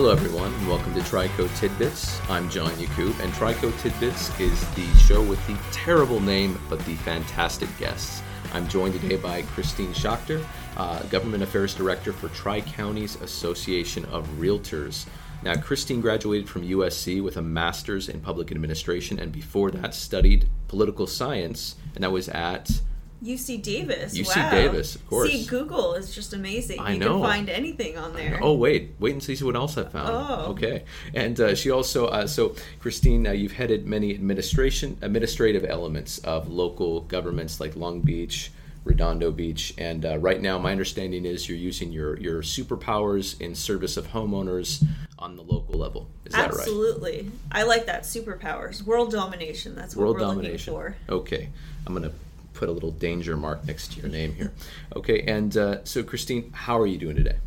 Hello, everyone, and welcome to Trico Tidbits. I'm John Yakub, and Trico Tidbits is the show with the terrible name but the fantastic guests. I'm joined today by Christine Schachter, uh, Government Affairs Director for Tri Counties Association of Realtors. Now, Christine graduated from USC with a master's in public administration, and before that, studied political science, and that was at UC Davis. UC wow. Davis, of course. See, Google is just amazing. I you know. can find anything on there. Oh wait, wait and see what else I found. Oh. Okay, and uh, she also uh, so Christine, uh, you've headed many administration administrative elements of local governments like Long Beach, Redondo Beach, and uh, right now my understanding is you're using your your superpowers in service of homeowners on the local level. Is that right? Absolutely. I like that. Superpowers. World domination. That's what World we're domination. looking for. Okay, I'm gonna put a little danger mark next to your name here. Okay, and uh, so Christine, how are you doing today?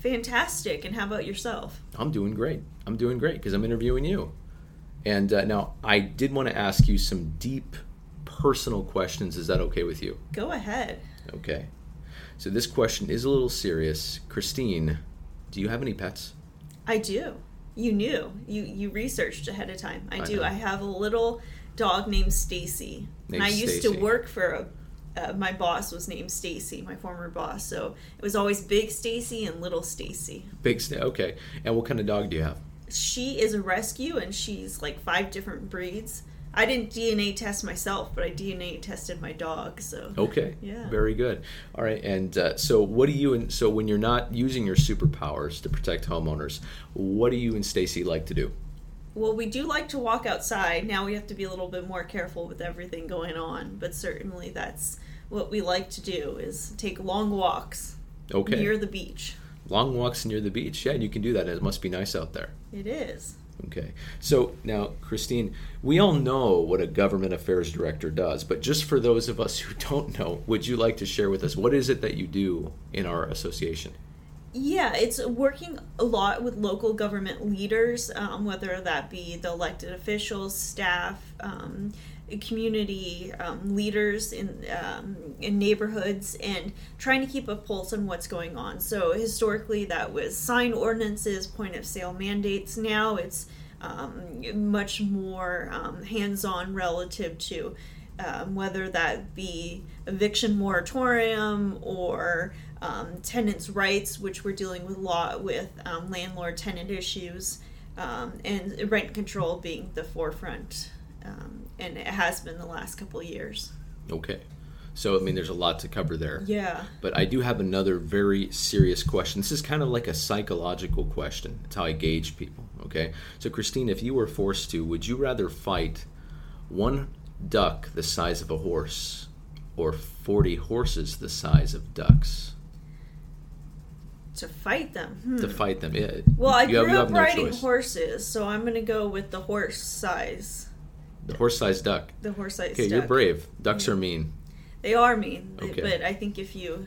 Fantastic. And how about yourself? I'm doing great. I'm doing great because I'm interviewing you. And uh, now I did want to ask you some deep personal questions. Is that okay with you? Go ahead. Okay. So this question is a little serious. Christine, do you have any pets? I do. You knew. You you researched ahead of time. I, I do. know. I have a little dog named Stacy. And I used Stacy. to work for a uh, my boss was named Stacy, my former boss. So it was always Big Stacy and Little Stacy. Big sta Okay. And what kind of dog do you have? she is a rescue and she's like five different breeds. I didn't DNA test myself, but I DNA tested my dog. So Okay. Yeah. Very good. All right. And uh, so, what do you and so when you're not using your superpowers to protect homeowners, what do you and Stacy like to do? Well, we do like to walk outside. Now we have to be a little bit more careful with everything going on, but certainly that's what we like to do is take long walks Okay. near the beach. Long walks near the beach. Yeah, you can do that. It must be nice out there. It is. Okay. So now, Christine, we all know what a government affairs director does, but just for those of us who don't know, would you like to share with us what is it that you do in our association? Yeah, it's working a lot with local government leaders, um, whether that be the elected officials, staff, um, community um, leaders in um, in neighborhoods, and trying to keep a pulse on what's going on. So historically, that was sign ordinances, point of sale mandates. Now it's um, much more um, hands on relative to whether that be eviction moratorium or um, tenants' rights, which we're dealing with law with um, landlord tenant issues, um, and rent control being the forefront, um, and it has been the last couple of years. Okay. So, I mean, there's a lot to cover there. Yeah. But I do have another very serious question. This is kind of like a psychological question. It's how I gauge people. Okay. So, Christine, if you were forced to, would you rather fight one duck the size of a horse or 40 horses the size of ducks To fight them. Hmm. to fight them? Yeah, well, I you grew up have no riding choice. horses, so I'm going to go with the horse size. The horse sized duck. The horse size. Okay, you're brave. Ducks are mean. They are mean, Okay. but I think if you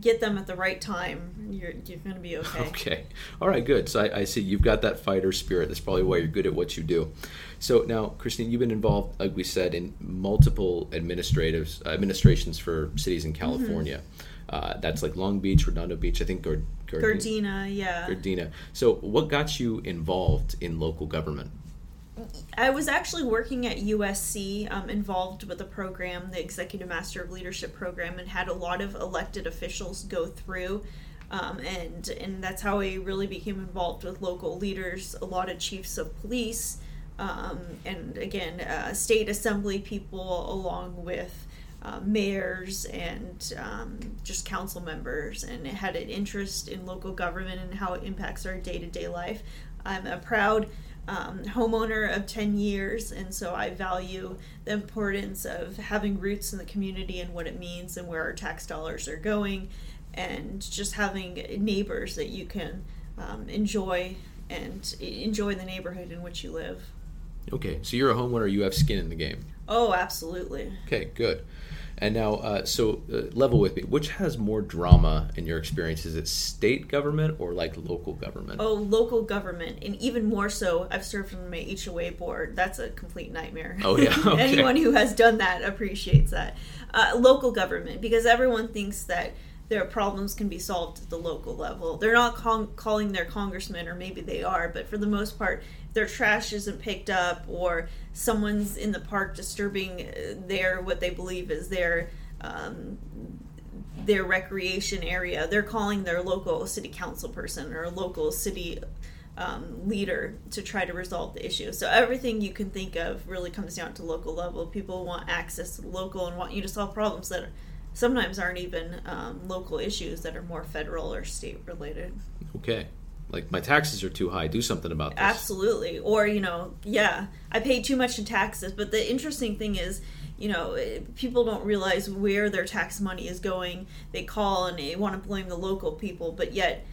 get them at the right time, you're you're going to be okay. Okay. All right, good. So I, I see you've got that fighter spirit. That's probably why you're good at what you do. So now, Christine, you've been involved, like we said, in multiple administrative administrations for cities in California. Uh, that's like Long Beach, Redondo Beach, I think, Gard- Gardena. Gardena, yeah. Gardena. So, what got you involved in local government? I was actually working at USC, um, involved with a program, the Executive Master of Leadership program, and had a lot of elected officials go through. Um, and and that's how I really became involved with local leaders, a lot of chiefs of police, um, and again, uh, state assembly people, along with uh, mayors and um, just council members, and had an interest in local government and how it impacts our day to day life. I'm a proud um, homeowner of 10 years, and so I value the importance of having roots in the community and what it means and where our tax dollars are going, and just having neighbors that you can um, enjoy and enjoy the neighborhood in which you live. Okay, so you're a homeowner, you have skin in the game. Oh, absolutely. Okay, good. And now, uh, so uh, level with me. Which has more drama in your experience? Is it state government or like local government? Oh, local government, and even more so, I've served on my HOA board. That's a complete nightmare. Oh, yeah? Okay. Anyone who has done that appreciates that. Uh, local government, because everyone thinks that their problems can be solved at the local level. They're not call- calling their congressman, or maybe they are, but for the most part, their trash isn't picked up, or someone's in the park disturbing their what they believe is their um, their recreation area. They're calling their local city council person or local city um, leader to try to resolve the issue. So everything you can think of really comes down to local level. People want access to local and want you to solve problems that sometimes aren't even um, local issues that are more federal or state related. Okay. Like my taxes are too high. Do something about this. Absolutely. Or you know, yeah, I pay too much in taxes. But the interesting thing is, you know, eh, people don't realize where their tax money is going. They call and they want to blame the local people, but yet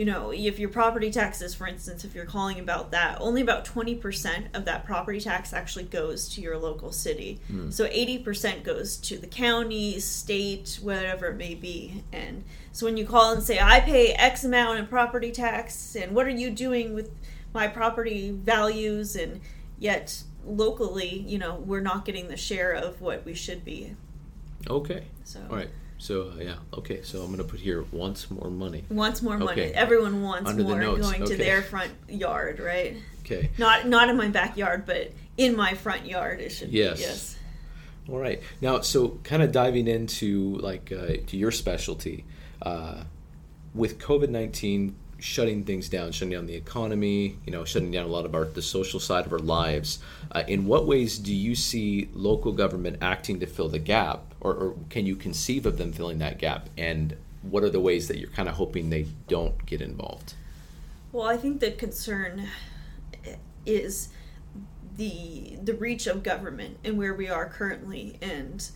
you know, if your property taxes, for instance, if you're calling about that, only about 20% of that property tax actually goes to your local city. Mm. So 80% goes to the county, state, whatever it may be. And so when you call and say, I pay X amount in property tax, and what are you doing with my property values? And yet locally, you know, we're not getting the share of what we should be. Okay. So. All right. So uh, yeah, okay. So I'm going to put here wants more money. Wants more money. Everyone wants Under more going okay. to their front yard, right? Okay. Not not in my backyard, but in my front yard. It should. Yes. Be, yes. All right. Now, so kind of diving into like uh, to your specialty, uh, with COVID nineteen shutting things down, shutting down the economy, you know, shutting down a lot of our the social side of our lives. Uh, in what ways do you see local government acting to fill the gap, or, or, can you conceive of them filling that gap? And what are the ways that you're kind of hoping they don't get involved? Well, I think the concern is the the reach of government and where we are currently, and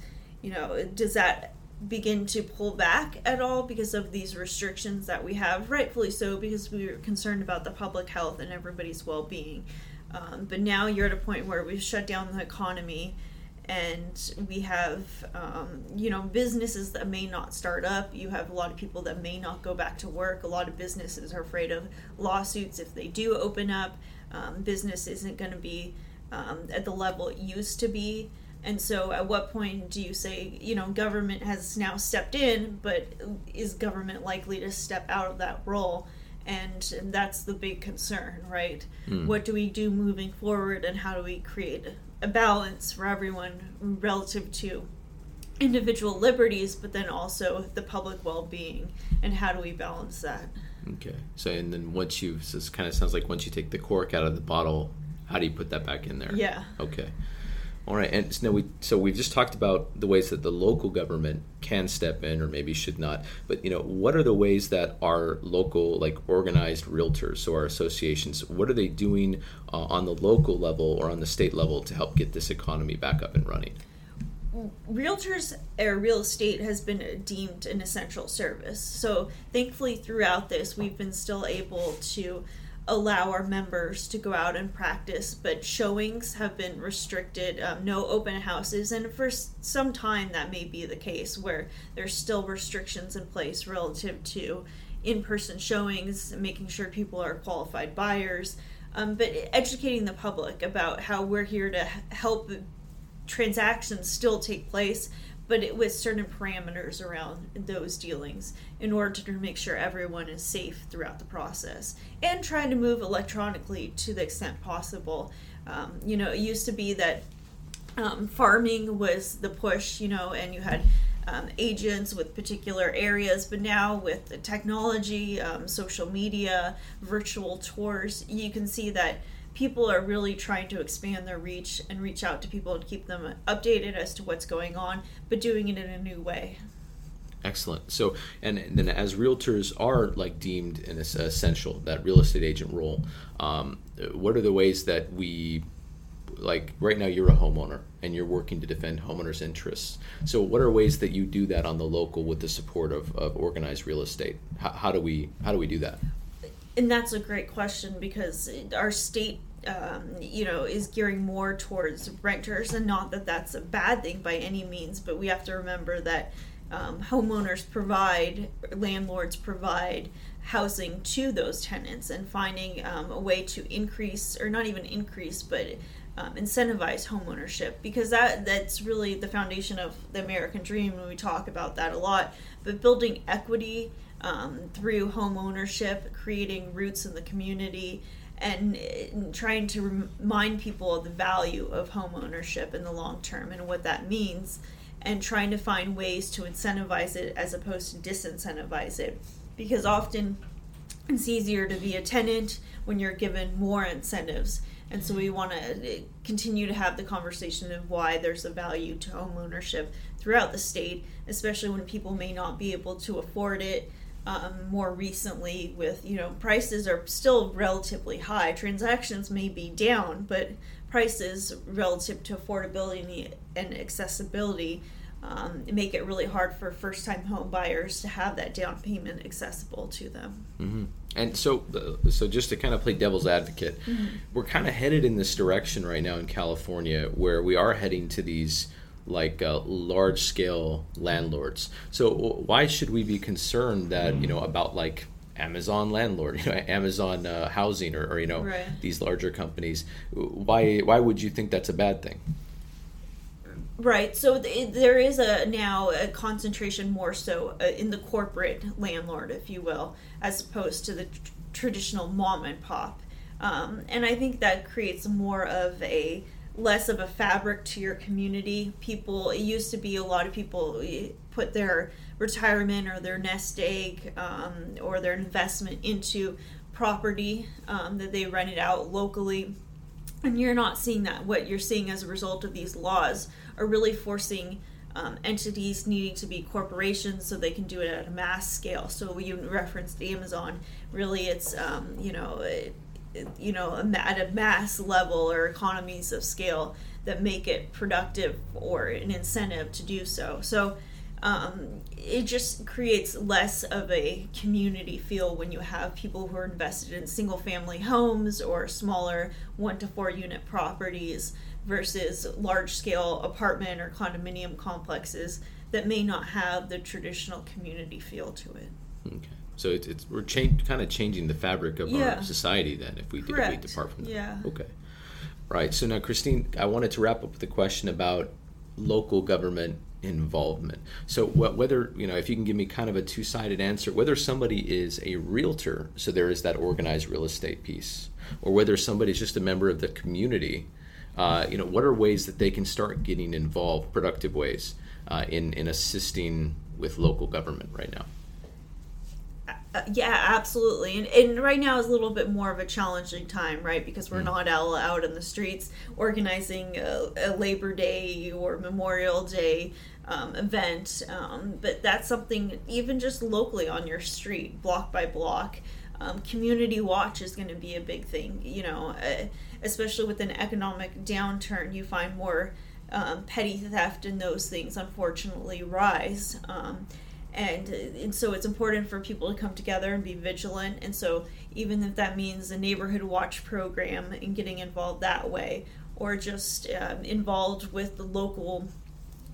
you know, does that begin to pull back at all because of these restrictions that we have, rightfully so, because we are concerned about the public health and everybody's well being. Um, but now you're at a point where we've shut down the economy and we have, um, you know, businesses that may not start up. You have a lot of people that may not go back to work. A lot of businesses are afraid of lawsuits if they do open up. Um, business isn't going to be um, at the level it used to be. And so, at what point do you say, you know, government has now stepped in, but is government likely to step out of that role? And, and that's the big concern, right? Mm. What do we do moving forward, and how do we create a balance for everyone relative to individual liberties, but then also the public well being? And how do we balance that? Okay. So, and then once you, so this kind of sounds like once you take the cork out of the bottle, how do you put that back in there? Yeah. Okay. All right, and so we so we've just talked about the ways that the local government can step in, or maybe should not. But you know, what are the ways that our local, like organized realtors or associations, what are they doing uh, on the local level or on the state level to help get this economy back up and running? realtors or real estate has been deemed an essential service. So thankfully, throughout this, we've been still able to allow our members to go out and practice, but showings have been restricted. Um, no open houses, and for some time that may be the case where there's still restrictions in place relative to in-person showings, making sure people are qualified buyers, um, but educating the public about how we're here to help transactions still take place but it, with certain parameters around those dealings in order to make sure everyone is safe throughout the process and trying to move electronically to the extent possible. Um, you know, it used to be that um, farming was the push, you know, and you had um, agents with particular areas, but now with the technology, um, social media, virtual tours, you can see that people are really trying to expand their reach and reach out to people and keep them updated as to what's going on, but doing it in a new way. Excellent. So, and then as realtors are like deemed an essential that real estate agent role, um, what are the ways that we, like right now, you're a homeowner and you're working to defend homeowners' interests. So, what are ways that you do that on the local with the support of, of organized real estate? How, how do we how do we do that? And that's a great question because our state um, you know is gearing more towards renters and not that that's a bad thing by any means but we have to remember that um, homeowners provide landlords provide housing to those tenants and finding um, a way to increase or not even increase but um, incentivize homeownership because that that's really the foundation of the American dream, and we talk about that a lot. But building equity um, through home ownership, creating roots in the community, and, and trying to remind people of the value of home ownership in the long term and what that means, and trying to find ways to incentivize it as opposed to disincentivize it, because often it's easier to be a tenant when you're given more incentives and so we want to continue to have the conversation of why there's a value to home ownership throughout the state, especially when people may not be able to afford it. Um, more recently, with you know prices are still relatively high. Transactions may be down, but prices relative to affordability and accessibility um, make it really hard for first-time home buyers to have that down payment accessible to them. Mm-hmm. And so, uh, so just to kind of play devil's advocate, mm-hmm. we're kind of headed in this direction right now in California, where we are heading to these like uh, large scale landlords. So why should we be concerned that you know about like Amazon landlord, you know, Amazon uh, housing, or, or, you know right. these larger companies? Why why would you think that's a bad thing? Right. So th- there is a now a concentration more so uh, in the corporate landlord, if you will, as opposed to the tr- traditional mom and pop. Um, and I think that creates more of a less of a fabric to your community. People, it used to be a lot of people eh, put their retirement or their nest egg um, or their investment into property um, that they rented out locally. And you're not seeing that. What you're seeing as a result of these laws are really forcing um, entities needing to be corporations so they can do it at a mass scale. So you referenced Amazon. Really, it's um, you know, it, you know, at a mass level or economies of scale that make it productive or an incentive to do so. So. Um, it just creates less of a community feel when you have people who are invested in single family homes or smaller one to four unit properties versus large scale apartment or condominium complexes that may not have the traditional community feel to it. Okay. So it's, it's we're change, kind of changing the fabric of yeah. our society then if we, if we depart from that. Yeah. Okay. Right. So now, Christine, I wanted to wrap up with a question about local government involvement. So whether you know, if you can give me kind of a two-sided answer, whether somebody is a realtor, so there is that organized real estate piece, or whether somebody is just a member of the community uh, you know, what are ways that they can start getting involved, productive ways, uh, in in assisting with local government right now? Uh, yeah, absolutely. And, and right now is a little bit more of a challenging time, right? Because we're mm. not all out in the streets organizing a, a Labor Day or Memorial Day um, event. Um, but that's something, even just locally on your street, block by block, um, community watch is going to be a big thing. You know, uh, especially with an economic downturn, you find more um, petty theft and those things unfortunately rise. And, and so it's important for people to come together and be vigilant. And so, even if that means a neighborhood watch program and getting involved that way, or just um, involved with the local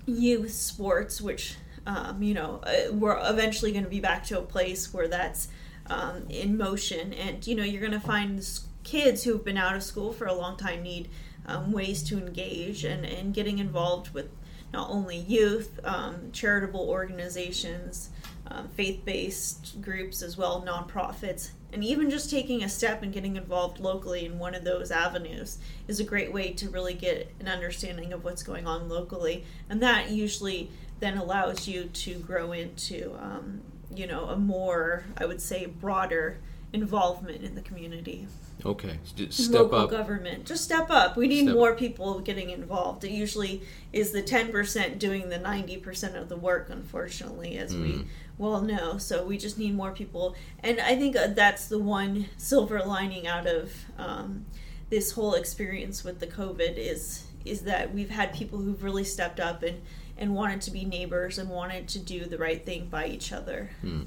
youth sports, which um, you know uh, we're eventually going to be back to a place where that's um, in motion, and you know you're going to find kids who've been out of school for a long time need um, ways to engage and, and getting involved with not only youth, um, charitable organizations, um, faith based groups as well, nonprofits, and even just taking a step and getting involved locally in one of those avenues is a great way to really get an understanding of what's going on locally. And that usually then allows you to grow into, um, you know, a more, I would say, broader involvement in the community. Okay, step local up. government. Just step up. We need step. more people getting involved. It usually is the ten percent doing the ninety percent of the work. Unfortunately, as mm. we well know, so we just need more people. And I think uh, that's the one silver lining out of um, this whole experience with the COVID is is that we've had people who've really stepped up and and wanted to be neighbors and wanted to do the right thing by each other. Mm.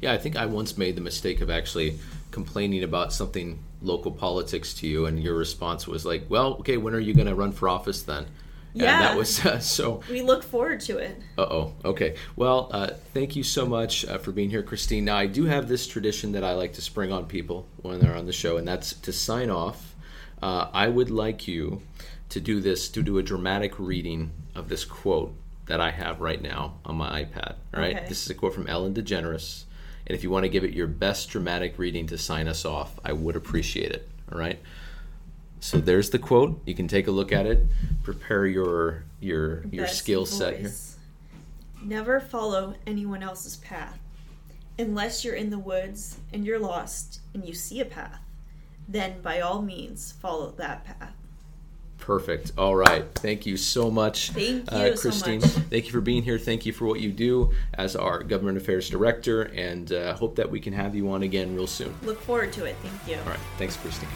Yeah, I think I once made the mistake of actually complaining about something local politics to you, and your response was like, "Well, okay, when are you going to run for office then?" Yeah, and that was uh, so. We look forward to it. Uh oh. Okay. Well, uh, thank you so much uh, for being here, Christine. Now, I do have this tradition that I like to spring on people when they're on the show, and that's to sign off Uh, I would like you to do this, to do a dramatic reading of this quote that I have right now on my iPad. All right. Okay. This is a quote from Ellen DeGeneres. And if you want to give it your best dramatic reading to sign us off, I would appreciate it. All right. So there's the quote. You can take a look at it. Prepare your your your Best skill set here. Never follow anyone else's path. Unless you're in the woods and you're lost and you see a path, then by all means follow that path. Perfect. All right. Thank you so much, Thank uh, you so much. Thank you for being here. Thank you for what you do as our government affairs director, and uh, hope that we can have you on again real soon. Look forward to it. Thank you. All right. Thanks, Christine.